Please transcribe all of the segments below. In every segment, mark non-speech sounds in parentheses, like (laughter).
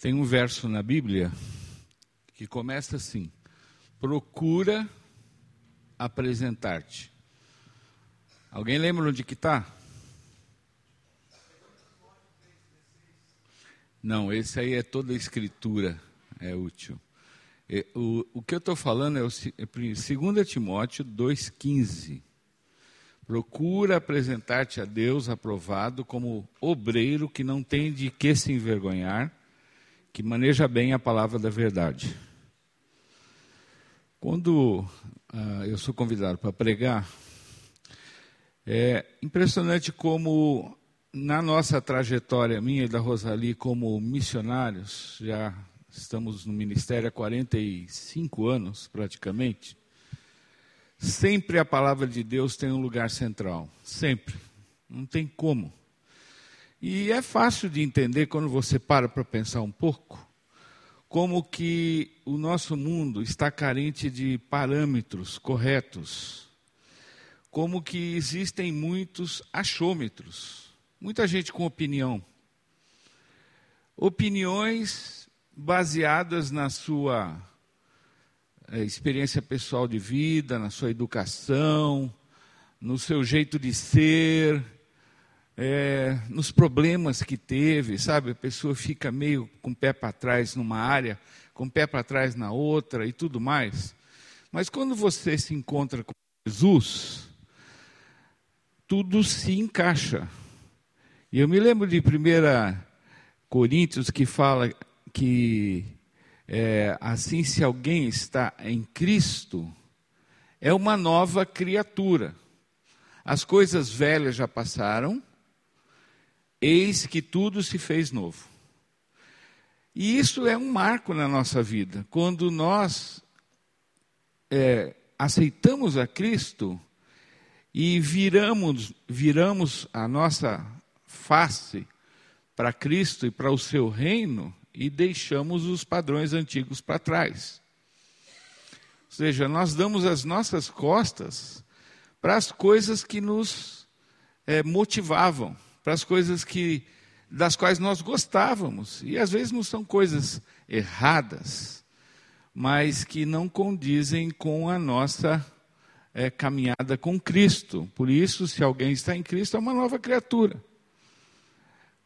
Tem um verso na Bíblia que começa assim: procura apresentar-te. Alguém lembra onde que está? Não, esse aí é toda a escritura, é útil. O, o que eu estou falando é o 2 é Timóteo 2,15. Procura apresentar-te a Deus aprovado como obreiro que não tem de que se envergonhar, que maneja bem a palavra da verdade. Quando ah, eu sou convidado para pregar, é impressionante como na nossa trajetória, minha e da Rosali, como missionários, já estamos no ministério há 45 anos praticamente, sempre a palavra de Deus tem um lugar central. Sempre. Não tem como. E é fácil de entender quando você para para pensar um pouco, como que o nosso mundo está carente de parâmetros corretos, como que existem muitos achômetros, muita gente com opinião. Opiniões baseadas na sua é, experiência pessoal de vida, na sua educação, no seu jeito de ser, é, nos problemas que teve, sabe? A pessoa fica meio com o pé para trás numa área, com o pé para trás na outra e tudo mais. Mas quando você se encontra com Jesus, tudo se encaixa. E eu me lembro de 1 Coríntios que fala que é, assim, se alguém está em Cristo, é uma nova criatura. As coisas velhas já passaram, eis que tudo se fez novo. E isso é um marco na nossa vida. Quando nós é, aceitamos a Cristo e viramos, viramos a nossa face para Cristo e para o seu reino e deixamos os padrões antigos para trás. Ou seja, nós damos as nossas costas para as coisas que nos é, motivavam, para as coisas que das quais nós gostávamos. E às vezes não são coisas erradas, mas que não condizem com a nossa é, caminhada com Cristo. Por isso, se alguém está em Cristo, é uma nova criatura.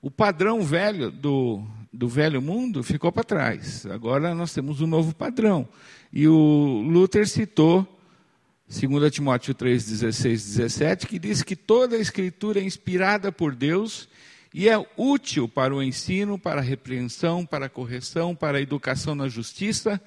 O padrão velho do, do velho mundo ficou para trás. Agora nós temos um novo padrão. E o Luther citou 2 Timóteo 3, 16, 17, que diz que toda a escritura é inspirada por Deus e é útil para o ensino, para a repreensão, para a correção, para a educação na justiça,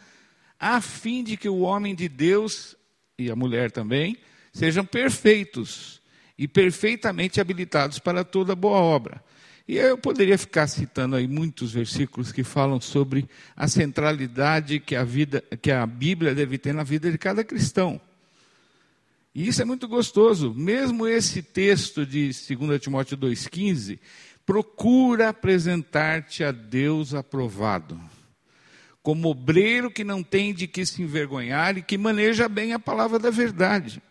a fim de que o homem de Deus e a mulher também sejam perfeitos e perfeitamente habilitados para toda boa obra. E eu poderia ficar citando aí muitos versículos que falam sobre a centralidade que a vida, que a Bíblia deve ter na vida de cada cristão. E isso é muito gostoso. Mesmo esse texto de 2 Timóteo 2,15, procura apresentar-te a Deus aprovado, como obreiro que não tem de que se envergonhar e que maneja bem a palavra da verdade.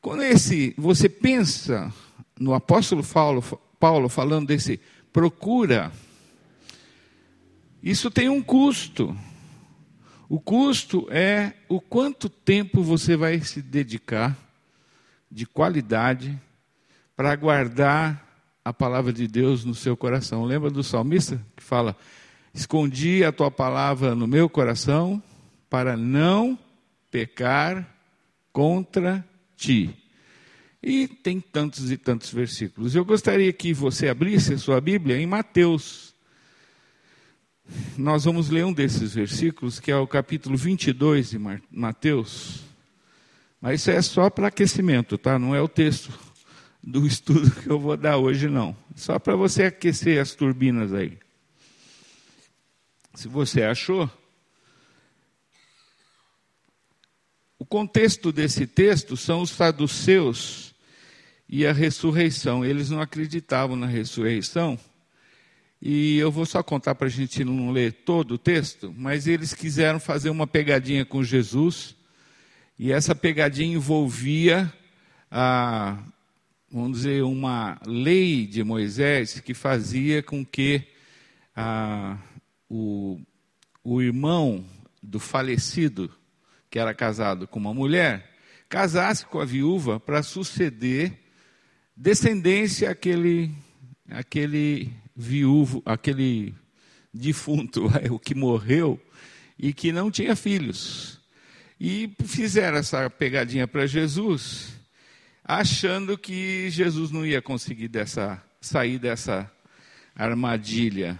Quando esse, você pensa no apóstolo Paulo, Paulo falando desse procura, isso tem um custo. O custo é o quanto tempo você vai se dedicar de qualidade para guardar a palavra de Deus no seu coração. Lembra do salmista que fala: Escondi a tua palavra no meu coração para não pecar contra ti. E tem tantos e tantos versículos. Eu gostaria que você abrisse a sua Bíblia em Mateus. Nós vamos ler um desses versículos, que é o capítulo 22 de Mateus. Mas isso é só para aquecimento, tá? Não é o texto do estudo que eu vou dar hoje, não. Só para você aquecer as turbinas aí. Se você achou. O contexto desse texto são os saduceus e a ressurreição. Eles não acreditavam na ressurreição. E eu vou só contar para a gente não ler todo o texto, mas eles quiseram fazer uma pegadinha com Jesus, e essa pegadinha envolvia, a, vamos dizer, uma lei de Moisés que fazia com que a, o, o irmão do falecido, que era casado com uma mulher, casasse com a viúva para suceder descendência àquele, àquele viúvo, aquele defunto, (laughs) o que morreu e que não tinha filhos. E fizeram essa pegadinha para Jesus, achando que Jesus não ia conseguir dessa, sair dessa armadilha.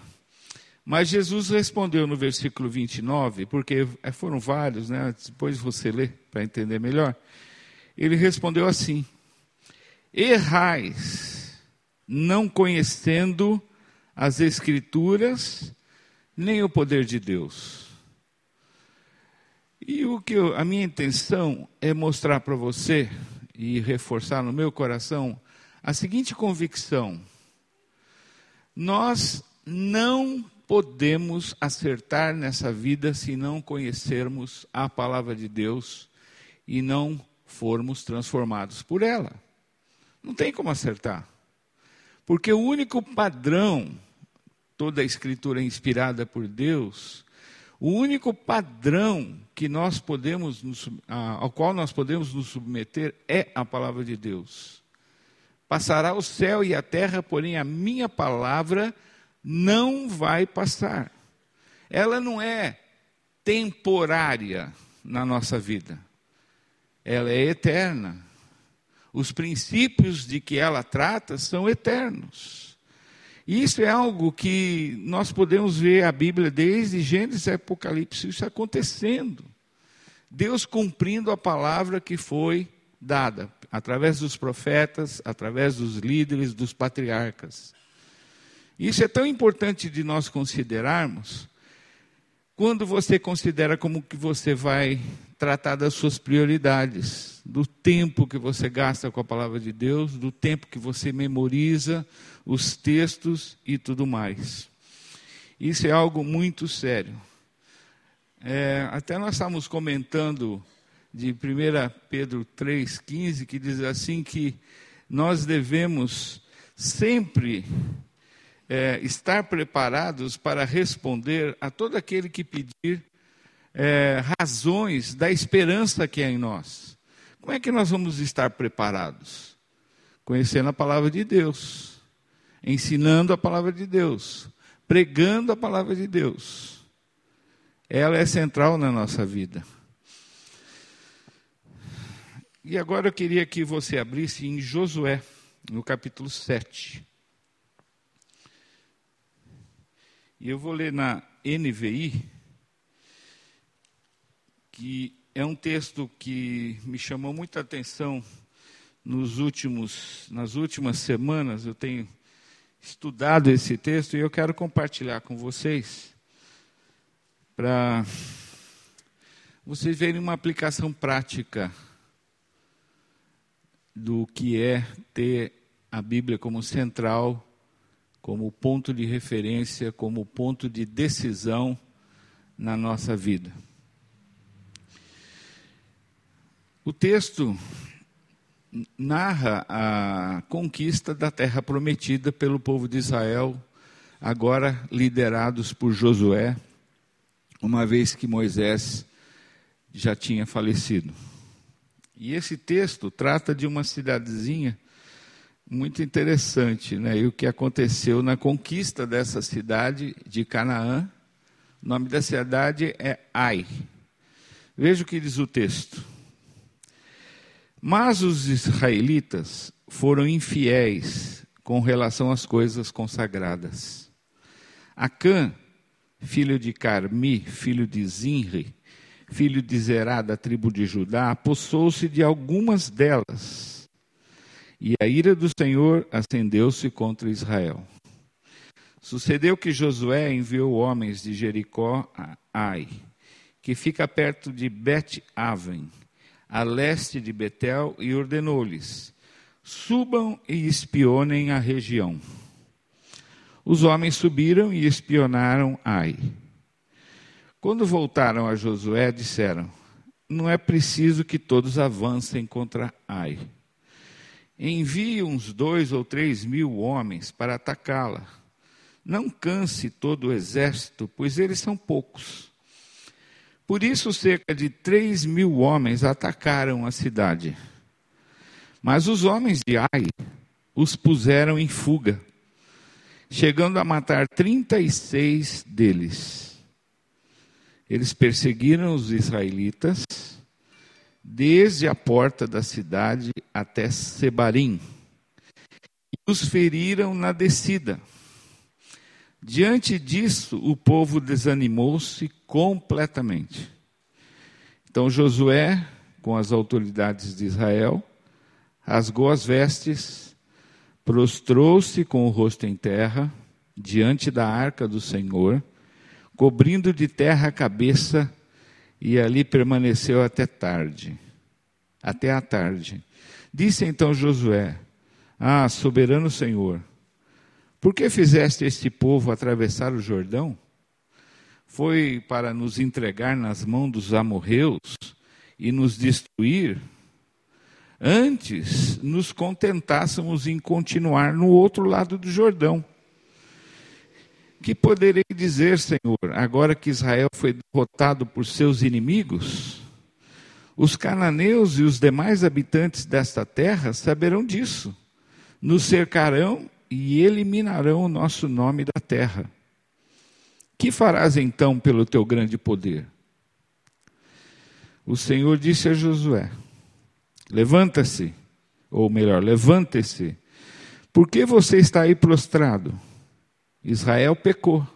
Mas Jesus respondeu no versículo 29, porque foram vários, né? depois você lê para entender melhor. Ele respondeu assim: Errais, não conhecendo as Escrituras, nem o poder de Deus. E o que eu, a minha intenção é mostrar para você e reforçar no meu coração a seguinte convicção: nós não podemos acertar nessa vida se não conhecermos a palavra de Deus e não formos transformados por ela. Não tem como acertar. Porque o único padrão, toda a escritura é inspirada por Deus, o único padrão que nós podemos nos, ao qual nós podemos nos submeter é a palavra de Deus. Passará o céu e a terra, porém a minha palavra não vai passar. Ela não é temporária na nossa vida. Ela é eterna. Os princípios de que ela trata são eternos. Isso é algo que nós podemos ver a Bíblia desde Gênesis e Apocalipse, isso acontecendo. Deus cumprindo a palavra que foi dada através dos profetas, através dos líderes, dos patriarcas. Isso é tão importante de nós considerarmos quando você considera como que você vai tratar das suas prioridades, do tempo que você gasta com a palavra de Deus, do tempo que você memoriza os textos e tudo mais. Isso é algo muito sério. É, até nós estávamos comentando de 1 Pedro 3,15, que diz assim que nós devemos sempre é, estar preparados para responder a todo aquele que pedir é, razões da esperança que é em nós. Como é que nós vamos estar preparados? Conhecendo a palavra de Deus, ensinando a palavra de Deus, pregando a palavra de Deus. Ela é central na nossa vida. E agora eu queria que você abrisse em Josué, no capítulo 7. E eu vou ler na NVI, que é um texto que me chamou muita atenção nos últimos, nas últimas semanas. Eu tenho estudado esse texto e eu quero compartilhar com vocês para vocês verem uma aplicação prática do que é ter a Bíblia como central, como ponto de referência, como ponto de decisão na nossa vida. O texto narra a conquista da terra prometida pelo povo de Israel, agora liderados por Josué, uma vez que Moisés já tinha falecido. E esse texto trata de uma cidadezinha muito interessante, né? E o que aconteceu na conquista dessa cidade de Canaã. O nome da cidade é Ai. Veja o que diz o texto. Mas os israelitas foram infiéis com relação às coisas consagradas. Acã, filho de Carmi, filho de Zinri, filho de Zerá, da tribo de Judá, apossou-se de algumas delas. E a ira do Senhor acendeu-se contra Israel. Sucedeu que Josué enviou homens de Jericó a Ai, que fica perto de Bet-Aven, a leste de Betel e ordenou-lhes: Subam e espionem a região. Os homens subiram e espionaram Ai. Quando voltaram a Josué, disseram: Não é preciso que todos avancem contra Ai. Envie uns dois ou três mil homens para atacá-la. Não canse todo o exército, pois eles são poucos. Por isso, cerca de três mil homens atacaram a cidade. Mas os homens de Ai os puseram em fuga, chegando a matar 36 deles. Eles perseguiram os israelitas desde a porta da cidade até Sebarim e os feriram na descida. Diante disso, o povo desanimou-se completamente. Então Josué, com as autoridades de Israel, rasgou as vestes, prostrou-se com o rosto em terra, diante da arca do Senhor, cobrindo de terra a cabeça, e ali permaneceu até tarde. Até a tarde. Disse então Josué: Ah, soberano Senhor, por que fizeste este povo atravessar o Jordão? Foi para nos entregar nas mãos dos amorreus e nos destruir? Antes nos contentássemos em continuar no outro lado do Jordão. Que poderei dizer, Senhor, agora que Israel foi derrotado por seus inimigos? Os cananeus e os demais habitantes desta terra saberão disso. Nos cercarão e eliminarão o nosso nome da terra. Que farás então pelo teu grande poder? O Senhor disse a Josué: Levanta-se, ou melhor, levante-se. Por que você está aí prostrado? Israel pecou,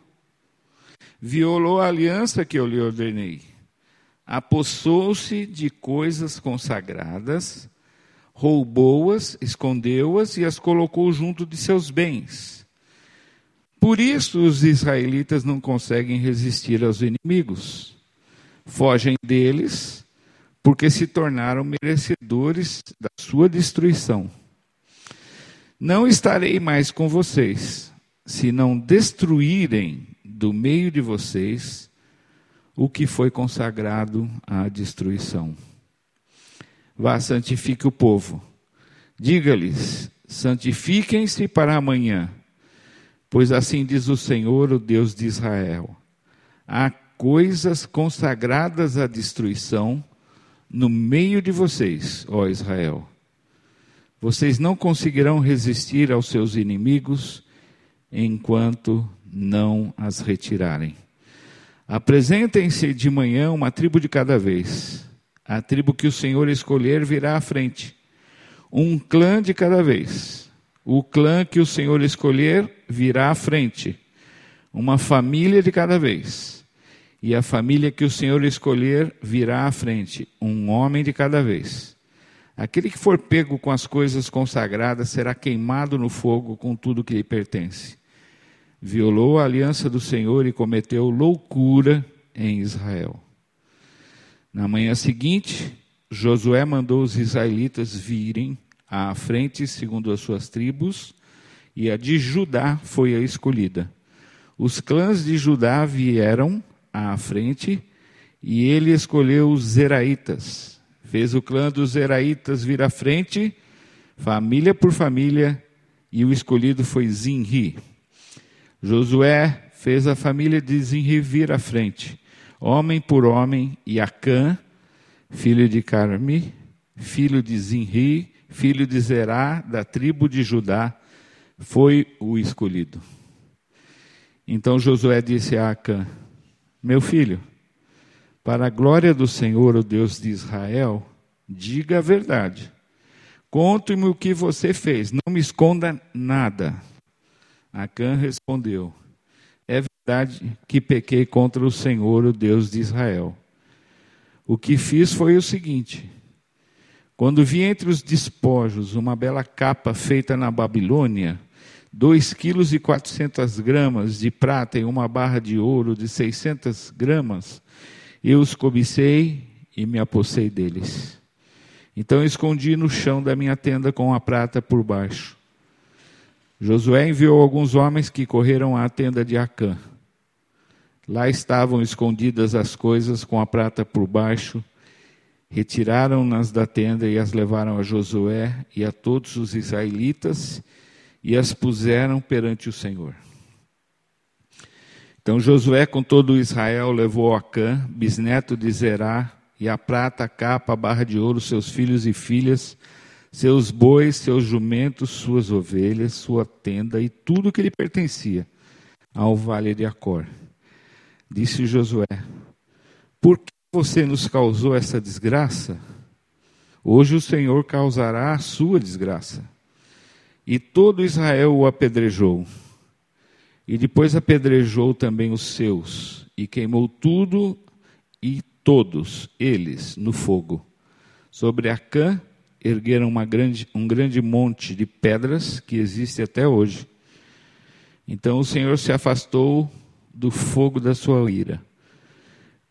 violou a aliança que eu lhe ordenei, apossou-se de coisas consagradas roubou-as, escondeu-as e as colocou junto de seus bens. Por isso os israelitas não conseguem resistir aos inimigos. Fogem deles, porque se tornaram merecedores da sua destruição. Não estarei mais com vocês, se não destruírem do meio de vocês o que foi consagrado à destruição. Vá, santifique o povo. Diga-lhes: santifiquem-se para amanhã, pois assim diz o Senhor, o Deus de Israel: há coisas consagradas à destruição no meio de vocês, ó Israel. Vocês não conseguirão resistir aos seus inimigos enquanto não as retirarem. Apresentem-se de manhã uma tribo de cada vez. A tribo que o Senhor escolher virá à frente. Um clã de cada vez. O clã que o Senhor escolher virá à frente. Uma família de cada vez. E a família que o Senhor escolher virá à frente. Um homem de cada vez. Aquele que for pego com as coisas consagradas será queimado no fogo com tudo que lhe pertence. Violou a aliança do Senhor e cometeu loucura em Israel. Na manhã seguinte, Josué mandou os israelitas virem à frente, segundo as suas tribos, e a de Judá foi a escolhida. Os clãs de Judá vieram à frente, e ele escolheu os Zeraitas. Fez o clã dos Zeraitas vir à frente, família por família, e o escolhido foi Zinri. Josué fez a família de Zinri vir à frente homem por homem, e Acã, filho de Carmi, filho de Zinri, filho de Zerá, da tribo de Judá, foi o escolhido. Então Josué disse a Acã: Meu filho, para a glória do Senhor, o Deus de Israel, diga a verdade. Conte-me o que você fez, não me esconda nada. Acã respondeu: é verdade que pequei contra o Senhor, o Deus de Israel. O que fiz foi o seguinte: quando vi entre os despojos uma bela capa feita na Babilônia, dois quilos e quatrocentas gramas de prata e uma barra de ouro de seiscentas gramas, eu os cobicei e me apossei deles. Então escondi no chão da minha tenda com a prata por baixo. Josué enviou alguns homens que correram à tenda de Acã. Lá estavam escondidas as coisas com a prata por baixo. Retiraram-nas da tenda e as levaram a Josué e a todos os israelitas e as puseram perante o Senhor. Então Josué, com todo Israel, levou Acã, bisneto de Zerá, e a prata, a capa, a barra de ouro, seus filhos e filhas, seus bois, seus jumentos, suas ovelhas, sua tenda e tudo que lhe pertencia, ao vale de Acor. Disse Josué: Por que você nos causou essa desgraça? Hoje o Senhor causará a sua desgraça. E todo Israel o apedrejou. E depois apedrejou também os seus, e queimou tudo e todos eles no fogo. Sobre Acã ergueram grande, um grande monte de pedras que existe até hoje. Então o Senhor se afastou do fogo da sua ira.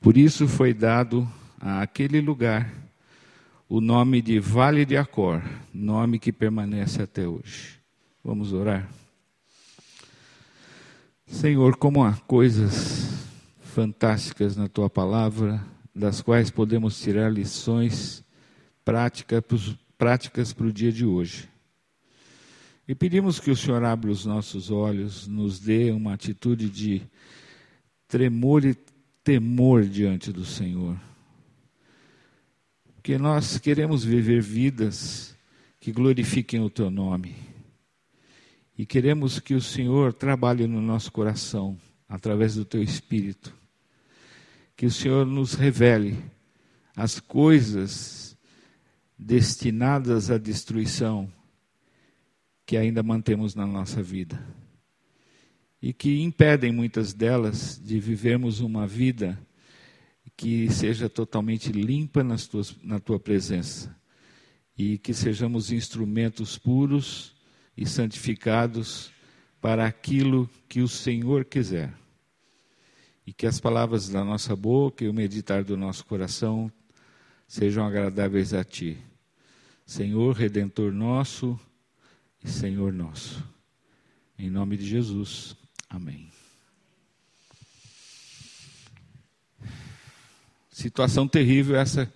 Por isso foi dado àquele lugar o nome de Vale de Acor, nome que permanece até hoje. Vamos orar? Senhor, como há coisas fantásticas na tua palavra, das quais podemos tirar lições práticas para o dia de hoje. E pedimos que o Senhor abra os nossos olhos, nos dê uma atitude de tremor e temor diante do Senhor. Porque nós queremos viver vidas que glorifiquem o Teu nome. E queremos que o Senhor trabalhe no nosso coração, através do Teu Espírito. Que o Senhor nos revele as coisas destinadas à destruição que ainda mantemos na nossa vida. E que impedem muitas delas de vivermos uma vida que seja totalmente limpa nas tuas, na tua presença. E que sejamos instrumentos puros e santificados para aquilo que o Senhor quiser. E que as palavras da nossa boca e o meditar do nosso coração sejam agradáveis a Ti. Senhor Redentor nosso e Senhor nosso. Em nome de Jesus. Amém. Situação terrível essa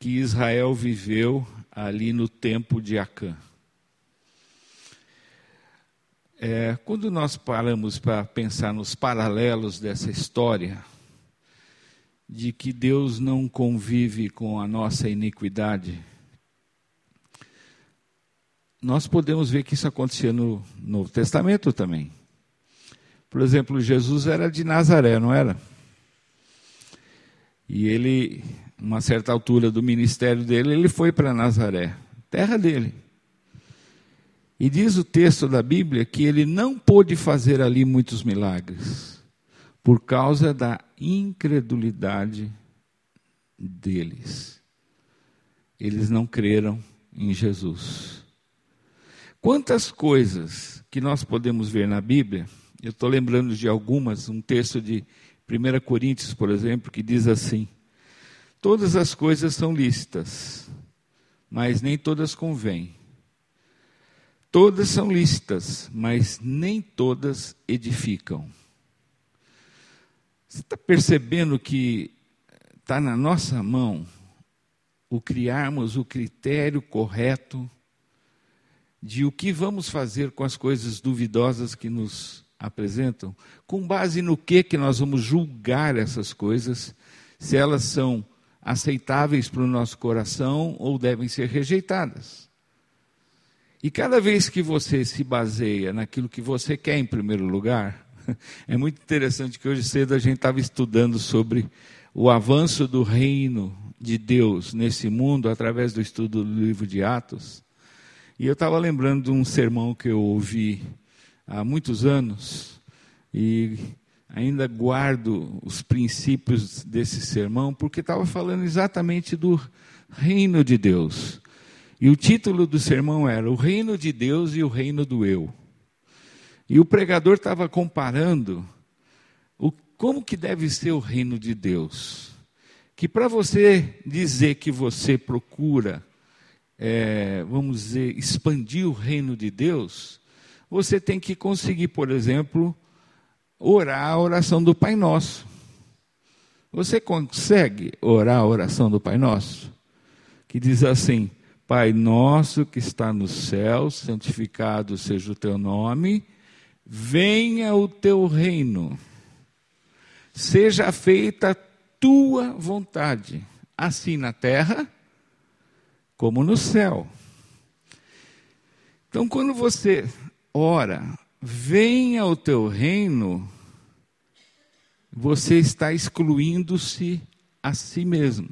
que Israel viveu ali no tempo de Acã. É, quando nós paramos para pensar nos paralelos dessa história, de que Deus não convive com a nossa iniquidade, nós podemos ver que isso acontecia no Novo Testamento também. Por exemplo, Jesus era de Nazaré, não era? E ele, uma certa altura do ministério dele, ele foi para Nazaré, terra dele. E diz o texto da Bíblia que ele não pôde fazer ali muitos milagres, por causa da incredulidade deles. Eles não creram em Jesus. Quantas coisas que nós podemos ver na Bíblia, eu estou lembrando de algumas, um texto de 1 Coríntios, por exemplo, que diz assim: Todas as coisas são lícitas, mas nem todas convêm. Todas são lícitas, mas nem todas edificam. Você está percebendo que está na nossa mão o criarmos o critério correto de o que vamos fazer com as coisas duvidosas que nos apresentam, com base no que que nós vamos julgar essas coisas, se elas são aceitáveis para o nosso coração ou devem ser rejeitadas. E cada vez que você se baseia naquilo que você quer em primeiro lugar, (laughs) é muito interessante que hoje cedo a gente estava estudando sobre o avanço do reino de Deus nesse mundo através do estudo do livro de Atos. E eu estava lembrando de um sermão que eu ouvi há muitos anos e ainda guardo os princípios desse sermão porque estava falando exatamente do reino de Deus. E o título do sermão era O Reino de Deus e o Reino do Eu. E o pregador estava comparando o, como que deve ser o reino de Deus. Que para você dizer que você procura, é, vamos dizer, expandir o reino de Deus, você tem que conseguir, por exemplo, orar a oração do Pai Nosso. Você consegue orar a oração do Pai Nosso? Que diz assim: Pai nosso que está no céu, santificado seja o teu nome, venha o teu reino. Seja feita a tua vontade, assim na terra como no céu. Então, quando você ora, venha o teu reino, você está excluindo-se a si mesmo.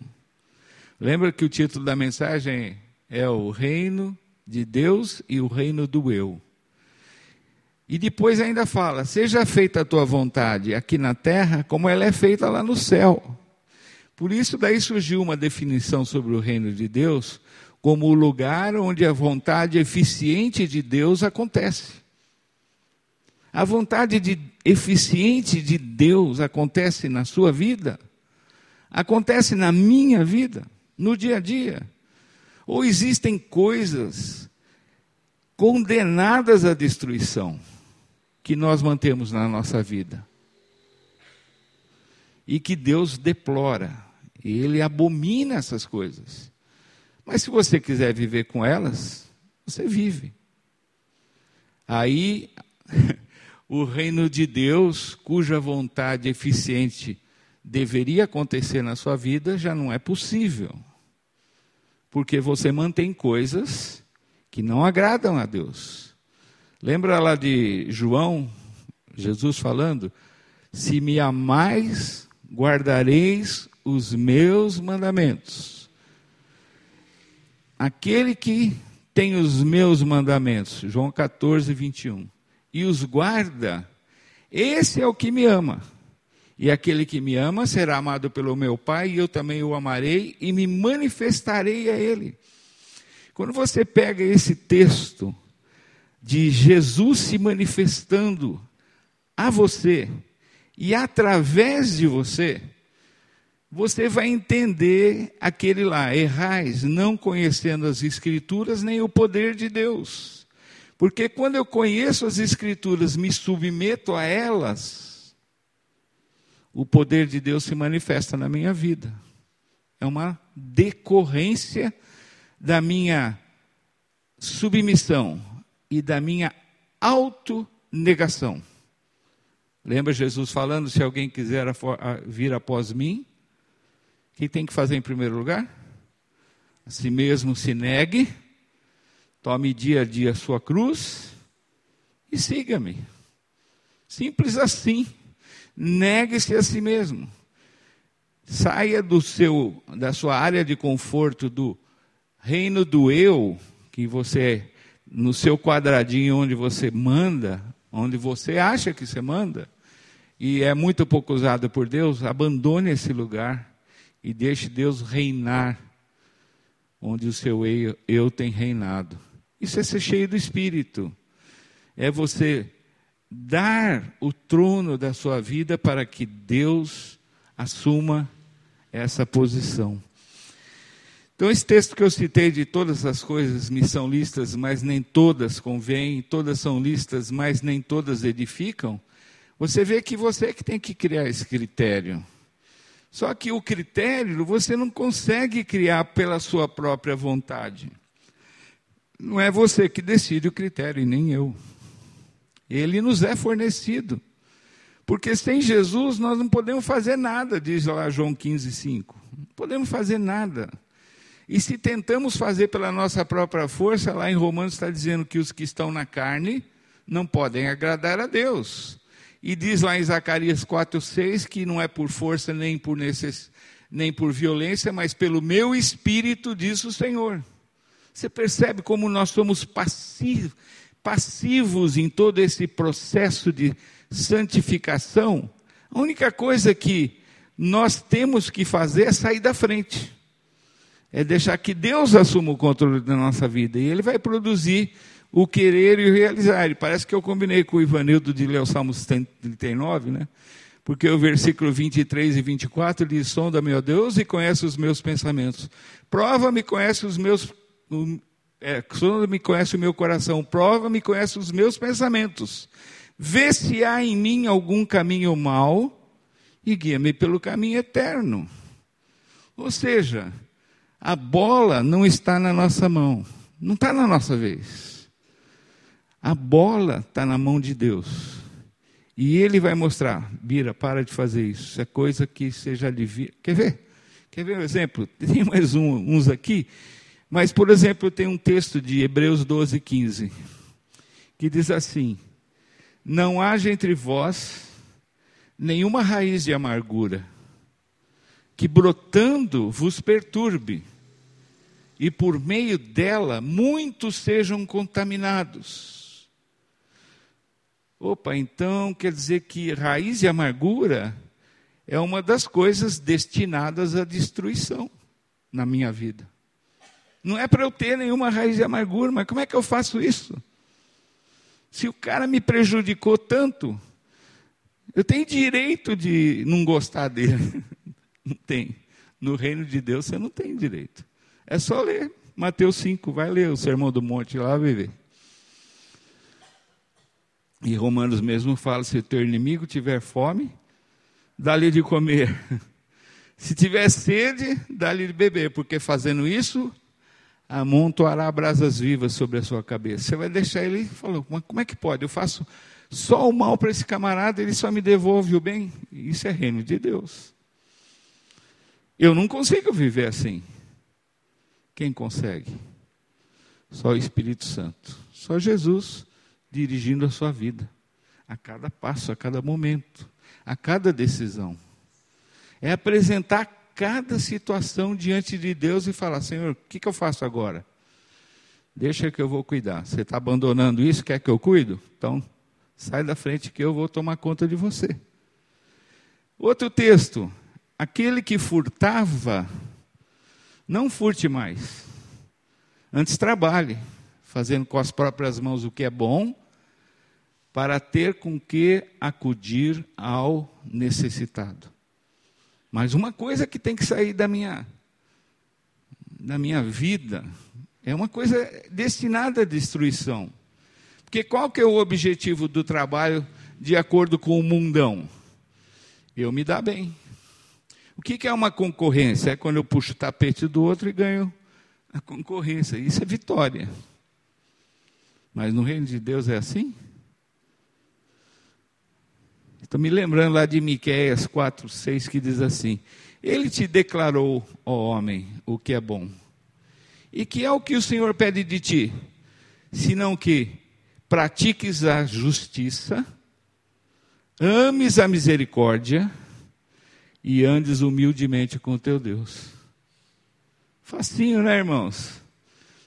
Lembra que o título da mensagem é o reino de Deus e o reino do eu. E depois ainda fala: seja feita a tua vontade aqui na terra, como ela é feita lá no céu. Por isso, daí surgiu uma definição sobre o reino de Deus como o lugar onde a vontade eficiente de Deus acontece. A vontade de, eficiente de Deus acontece na sua vida, acontece na minha vida, no dia a dia. Ou existem coisas condenadas à destruição que nós mantemos na nossa vida e que Deus deplora, ele abomina essas coisas. Mas se você quiser viver com elas, você vive. Aí, (laughs) o reino de Deus, cuja vontade eficiente deveria acontecer na sua vida, já não é possível porque você mantém coisas que não agradam a Deus. Lembra lá de João, Jesus falando: Se me amais, guardareis os meus mandamentos. Aquele que tem os meus mandamentos, João 14, 21, e os guarda, esse é o que me ama. E aquele que me ama será amado pelo meu Pai, e eu também o amarei e me manifestarei a ele. Quando você pega esse texto de Jesus se manifestando a você e através de você, você vai entender aquele lá, errais, não conhecendo as Escrituras nem o poder de Deus. Porque quando eu conheço as Escrituras, me submeto a elas, o poder de Deus se manifesta na minha vida. É uma decorrência da minha submissão e da minha autonegação. Lembra Jesus falando: se alguém quiser vir após mim, o que tem que fazer em primeiro lugar? A si mesmo se negue, tome dia a dia a sua cruz e siga-me. Simples assim. Negue-se a si mesmo. Saia do seu, da sua área de conforto, do reino do eu, que você, no seu quadradinho onde você manda, onde você acha que você manda, e é muito pouco usado por Deus, abandone esse lugar e deixe Deus reinar onde o seu eu, eu tem reinado. Isso é ser cheio do Espírito. É você dar o trono da sua vida para que Deus assuma essa posição. Então, esse texto que eu citei de todas as coisas me são listas, mas nem todas convêm, todas são listas, mas nem todas edificam. Você vê que você é que tem que criar esse critério. Só que o critério você não consegue criar pela sua própria vontade. Não é você que decide o critério, e nem eu. Ele nos é fornecido. Porque sem Jesus nós não podemos fazer nada, diz lá João 15, 5. Não podemos fazer nada. E se tentamos fazer pela nossa própria força, lá em Romanos está dizendo que os que estão na carne não podem agradar a Deus. E diz lá em Zacarias 4, 6 que não é por força nem por, necess... nem por violência, mas pelo meu espírito, diz o Senhor. Você percebe como nós somos passivos passivos em todo esse processo de santificação, a única coisa que nós temos que fazer é sair da frente. É deixar que Deus assuma o controle da nossa vida. E Ele vai produzir o querer e o realizar. E parece que eu combinei com o Ivanildo de ler o Salmo 39, né? Porque o versículo 23 e 24 diz: Sonda, meu Deus, e conhece os meus pensamentos. Prova-me, conhece os meus é, quando me conhece o meu coração, prova-me, conhece os meus pensamentos. Vê se há em mim algum caminho mau e guia-me pelo caminho eterno. Ou seja, a bola não está na nossa mão, não está na nossa vez. A bola está na mão de Deus. E ele vai mostrar, Bira, para de fazer isso. Isso é coisa que já devia. Quer ver? Quer ver um exemplo? (laughs) Tem mais um, uns aqui. Mas, por exemplo, tenho um texto de Hebreus 12, 15, que diz assim: Não haja entre vós nenhuma raiz de amargura, que brotando vos perturbe, e por meio dela muitos sejam contaminados. Opa, então quer dizer que raiz de amargura é uma das coisas destinadas à destruição na minha vida. Não é para eu ter nenhuma raiz de amargura, mas como é que eu faço isso? Se o cara me prejudicou tanto, eu tenho direito de não gostar dele. (laughs) Não tem. No reino de Deus você não tem direito. É só ler Mateus 5, vai ler o Sermão do Monte lá, vai ver. E Romanos mesmo fala: se o teu inimigo tiver fome, dá-lhe de comer. (laughs) Se tiver sede, dá-lhe de beber, porque fazendo isso, amontoará brasas vivas sobre a sua cabeça. Você vai deixar ele, falou, mas como é que pode? Eu faço só o mal para esse camarada, ele só me devolve o bem. Isso é reino de Deus. Eu não consigo viver assim. Quem consegue? Só o Espírito Santo. Só Jesus dirigindo a sua vida. A cada passo, a cada momento, a cada decisão. É apresentar cada situação diante de Deus e falar: Senhor, o que, que eu faço agora? Deixa que eu vou cuidar. Você está abandonando isso, quer que eu cuido? Então, Sai da frente que eu vou tomar conta de você. Outro texto. Aquele que furtava, não furte mais. Antes trabalhe, fazendo com as próprias mãos o que é bom, para ter com que acudir ao necessitado. Mas uma coisa que tem que sair da minha da minha vida é uma coisa destinada à destruição. Porque qual que é o objetivo do trabalho de acordo com o mundão? Eu me dar bem. O que, que é uma concorrência? É quando eu puxo o tapete do outro e ganho a concorrência. Isso é vitória. Mas no reino de Deus é assim? Estou me lembrando lá de Miquéias 4, 6, que diz assim: Ele te declarou, ó homem, o que é bom. E que é o que o Senhor pede de ti? Senão que pratiques a justiça, ames a misericórdia e andes humildemente com o teu Deus. Facinho, né, irmãos?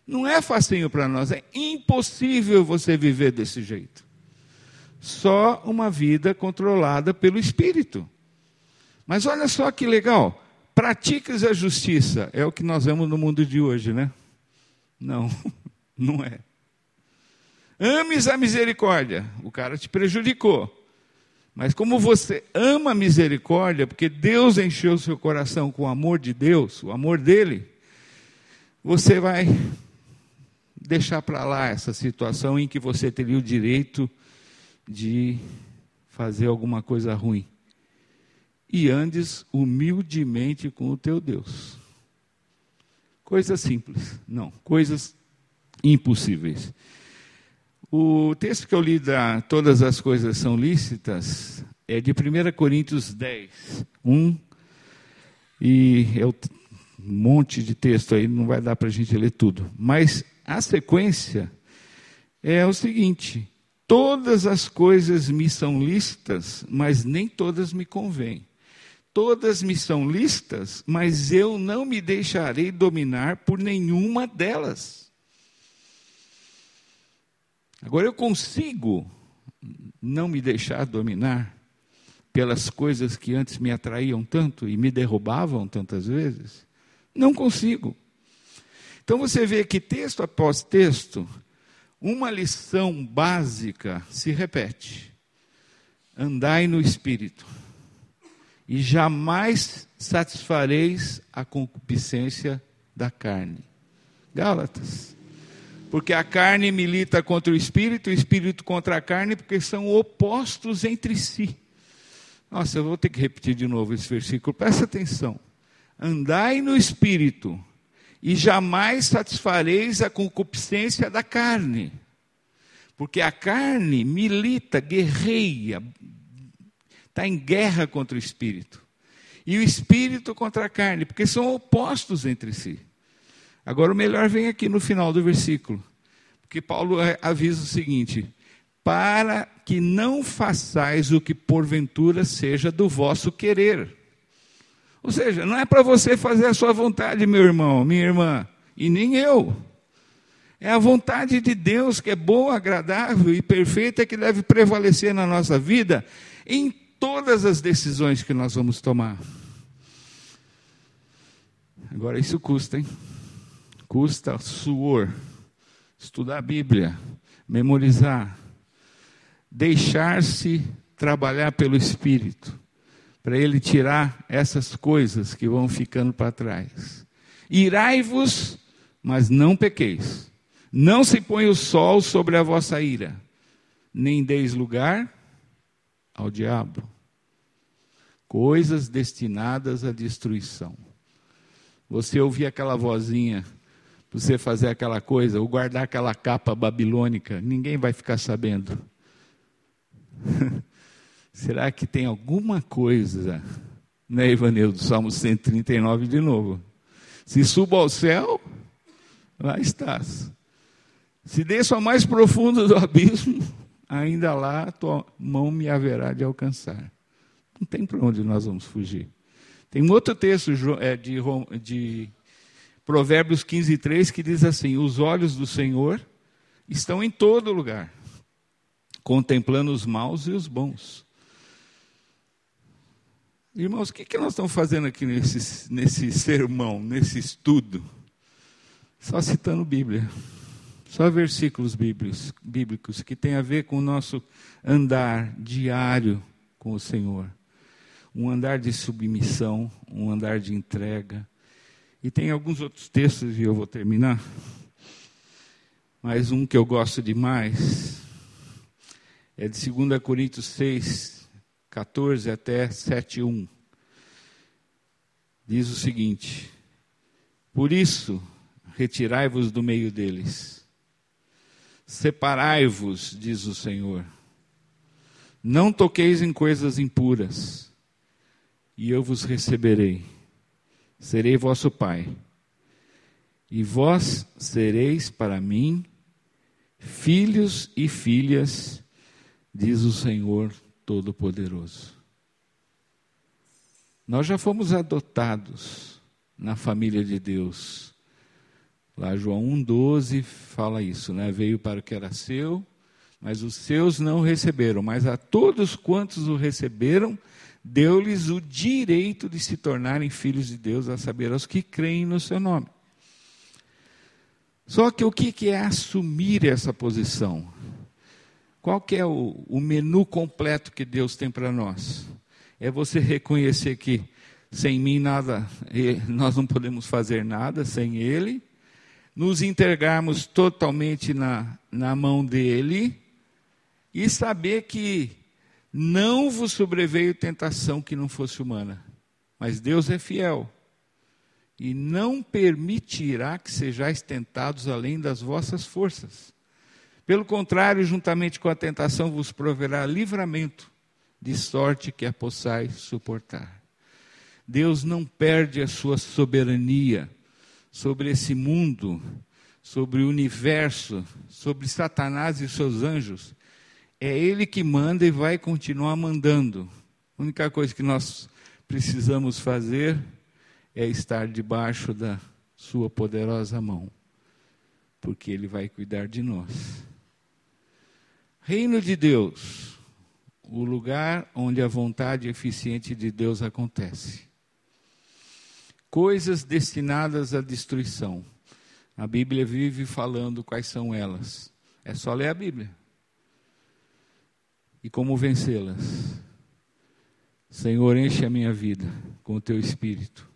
Não é facinho para nós, é impossível você viver desse jeito. Só uma vida controlada pelo Espírito. Mas olha só que legal. Pratiques a justiça. É o que nós vemos no mundo de hoje, né? Não, (laughs) não é. Ames a misericórdia. O cara te prejudicou. Mas como você ama a misericórdia, porque Deus encheu seu coração com o amor de Deus, o amor dele, você vai deixar para lá essa situação em que você teria o direito de fazer alguma coisa ruim. E andes humildemente com o teu Deus. Coisas simples, não, coisas impossíveis. O texto que eu li da Todas as Coisas São Lícitas é de 1 Coríntios 10, 1. E é um monte de texto aí, não vai dar para a gente ler tudo. Mas a sequência é o seguinte: todas as coisas me são lícitas, mas nem todas me convêm. Todas me são lícitas, mas eu não me deixarei dominar por nenhuma delas. Agora eu consigo não me deixar dominar pelas coisas que antes me atraíam tanto e me derrubavam tantas vezes? Não consigo. Então você vê que texto após texto, uma lição básica se repete: andai no espírito, e jamais satisfareis a concupiscência da carne. Gálatas porque a carne milita contra o espírito, o espírito contra a carne, porque são opostos entre si. Nossa, eu vou ter que repetir de novo esse versículo, presta atenção. Andai no espírito, e jamais satisfareis a concupiscência da carne. Porque a carne milita, guerreia, está em guerra contra o espírito. E o espírito contra a carne, porque são opostos entre si. Agora, o melhor vem aqui no final do versículo, porque Paulo avisa o seguinte: para que não façais o que porventura seja do vosso querer. Ou seja, não é para você fazer a sua vontade, meu irmão, minha irmã, e nem eu. É a vontade de Deus que é boa, agradável e perfeita que deve prevalecer na nossa vida em todas as decisões que nós vamos tomar. Agora, isso custa, hein? Custa suor. Estudar a Bíblia, memorizar, deixar-se trabalhar pelo Espírito, para Ele tirar essas coisas que vão ficando para trás. Irai-vos, mas não pequeis. Não se põe o sol sobre a vossa ira, nem deis lugar ao diabo. Coisas destinadas à destruição. Você ouvir aquela vozinha, você fazer aquela coisa, ou guardar aquela capa babilônica, ninguém vai ficar sabendo. (laughs) Será que tem alguma coisa, né, Ivanildo? Salmo 139 de novo. Se subo ao céu, lá estás. Se desço ao mais profundo do abismo, ainda lá tua mão me haverá de alcançar. Não tem para onde nós vamos fugir. Tem um outro texto é, de Provérbios 15, 3 que diz assim: Os olhos do Senhor estão em todo lugar, contemplando os maus e os bons. Irmãos, o que, que nós estamos fazendo aqui nesse, nesse sermão, nesse estudo? Só citando Bíblia. Só versículos bíblicos, bíblicos que tem a ver com o nosso andar diário com o Senhor. Um andar de submissão, um andar de entrega. E tem alguns outros textos, e eu vou terminar. Mas um que eu gosto demais é de 2 Coríntios 6, 14 até 7, 1. Diz o seguinte: Por isso, retirai-vos do meio deles Separai-vos, diz o Senhor. Não toqueis em coisas impuras, e eu vos receberei. Serei vosso Pai, e vós sereis para mim filhos e filhas, diz o Senhor Todo-Poderoso. Nós já fomos adotados na família de Deus Lá João 1,12 fala isso, né? Veio para o que era seu, mas os seus não receberam. Mas a todos quantos o receberam, deu-lhes o direito de se tornarem filhos de Deus, a saber, aos que creem no seu nome. Só que o que é assumir essa posição? Qual que é o, o menu completo que Deus tem para nós? É você reconhecer que sem mim nada, nós não podemos fazer nada sem Ele nos entregarmos totalmente na, na mão dele e saber que não vos sobreveio tentação que não fosse humana, mas Deus é fiel e não permitirá que sejais tentados além das vossas forças. Pelo contrário, juntamente com a tentação vos proverá livramento, de sorte que a possais suportar. Deus não perde a sua soberania sobre esse mundo, sobre o universo, sobre Satanás e seus anjos, é Ele que manda e vai continuar mandando. A única coisa que nós precisamos fazer é estar debaixo da Sua poderosa mão, porque Ele vai cuidar de nós. Reino de Deus, o lugar onde a vontade eficiente de Deus acontece coisas destinadas à destruição. A Bíblia vive falando quais são elas. É só ler a Bíblia. E como vencê-las? Senhor, enche a minha vida com o teu espírito.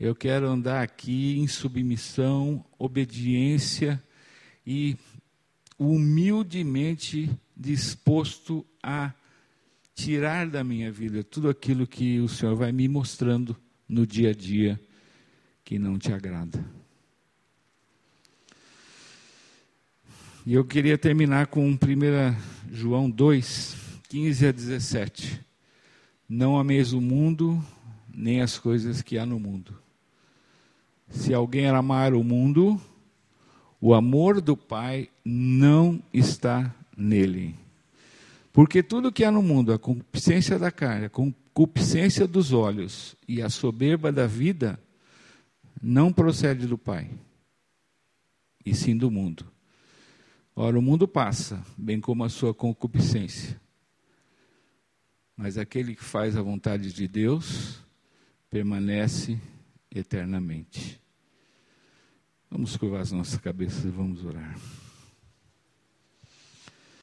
Eu quero andar aqui em submissão, obediência e humildemente disposto a tirar da minha vida tudo aquilo que o Senhor vai me mostrando no dia a dia que não te agrada. E eu queria terminar com 1 João 2, 15 a 17. Não ameis o mundo, nem as coisas que há no mundo. Se alguém amar o mundo, o amor do Pai não está nele. Porque tudo que há no mundo, a concupiscência da carne, a concupiscência dos olhos e a soberba da vida, não procede do Pai, e sim do mundo. Ora, o mundo passa, bem como a sua concupiscência. Mas aquele que faz a vontade de Deus permanece eternamente. Vamos curvar as nossas cabeças e vamos orar.